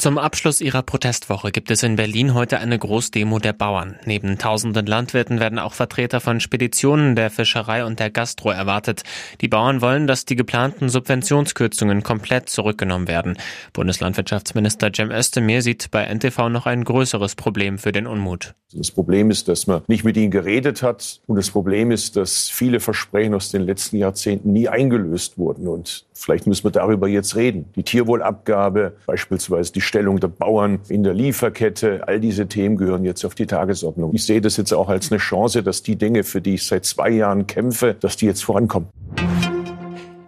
Zum Abschluss ihrer Protestwoche gibt es in Berlin heute eine Großdemo der Bauern. Neben tausenden Landwirten werden auch Vertreter von Speditionen, der Fischerei und der Gastro erwartet. Die Bauern wollen, dass die geplanten Subventionskürzungen komplett zurückgenommen werden. Bundeslandwirtschaftsminister Cem Özdemir sieht bei NTV noch ein größeres Problem für den Unmut. Das Problem ist, dass man nicht mit ihnen geredet hat. Und das Problem ist, dass viele Versprechen aus den letzten Jahrzehnten nie eingelöst wurden. Und vielleicht müssen wir darüber jetzt reden. Die Tierwohlabgabe, beispielsweise die Stellung der Bauern in der Lieferkette, all diese Themen gehören jetzt auf die Tagesordnung. Ich sehe das jetzt auch als eine Chance, dass die Dinge, für die ich seit zwei Jahren kämpfe, dass die jetzt vorankommen.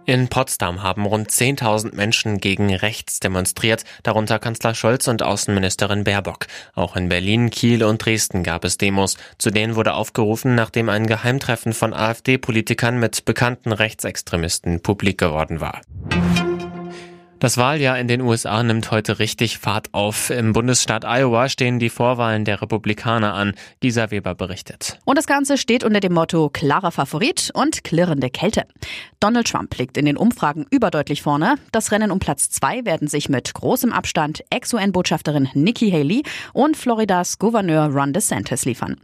In Potsdam haben rund 10.000 Menschen gegen rechts demonstriert, darunter Kanzler Scholz und Außenministerin Baerbock. Auch in Berlin, Kiel und Dresden gab es Demos. Zu denen wurde aufgerufen, nachdem ein Geheimtreffen von AfD-Politikern mit bekannten Rechtsextremisten publik geworden war. Das Wahljahr in den USA nimmt heute richtig Fahrt auf. Im Bundesstaat Iowa stehen die Vorwahlen der Republikaner an. Gisa Weber berichtet. Und das Ganze steht unter dem Motto klarer Favorit und klirrende Kälte. Donald Trump liegt in den Umfragen überdeutlich vorne. Das Rennen um Platz zwei werden sich mit großem Abstand Ex-UN-Botschafterin Nikki Haley und Floridas Gouverneur Ron DeSantis liefern.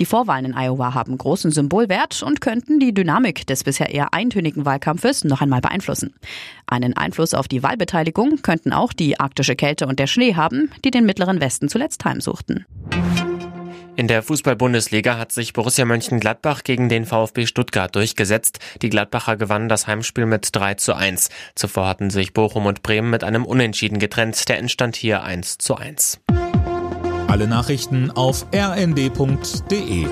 Die Vorwahlen in Iowa haben großen Symbolwert und könnten die Dynamik des bisher eher eintönigen Wahlkampfes noch einmal beeinflussen. Einen Einfluss auf die Wahlbeteiligung könnten auch die arktische Kälte und der Schnee haben, die den mittleren Westen zuletzt heimsuchten. In der Fußball-Bundesliga hat sich Borussia Mönchengladbach gegen den VfB Stuttgart durchgesetzt. Die Gladbacher gewannen das Heimspiel mit 3 zu 1. Zuvor hatten sich Bochum und Bremen mit einem Unentschieden getrennt. Der entstand hier 1 zu 1. Alle Nachrichten auf rnd.de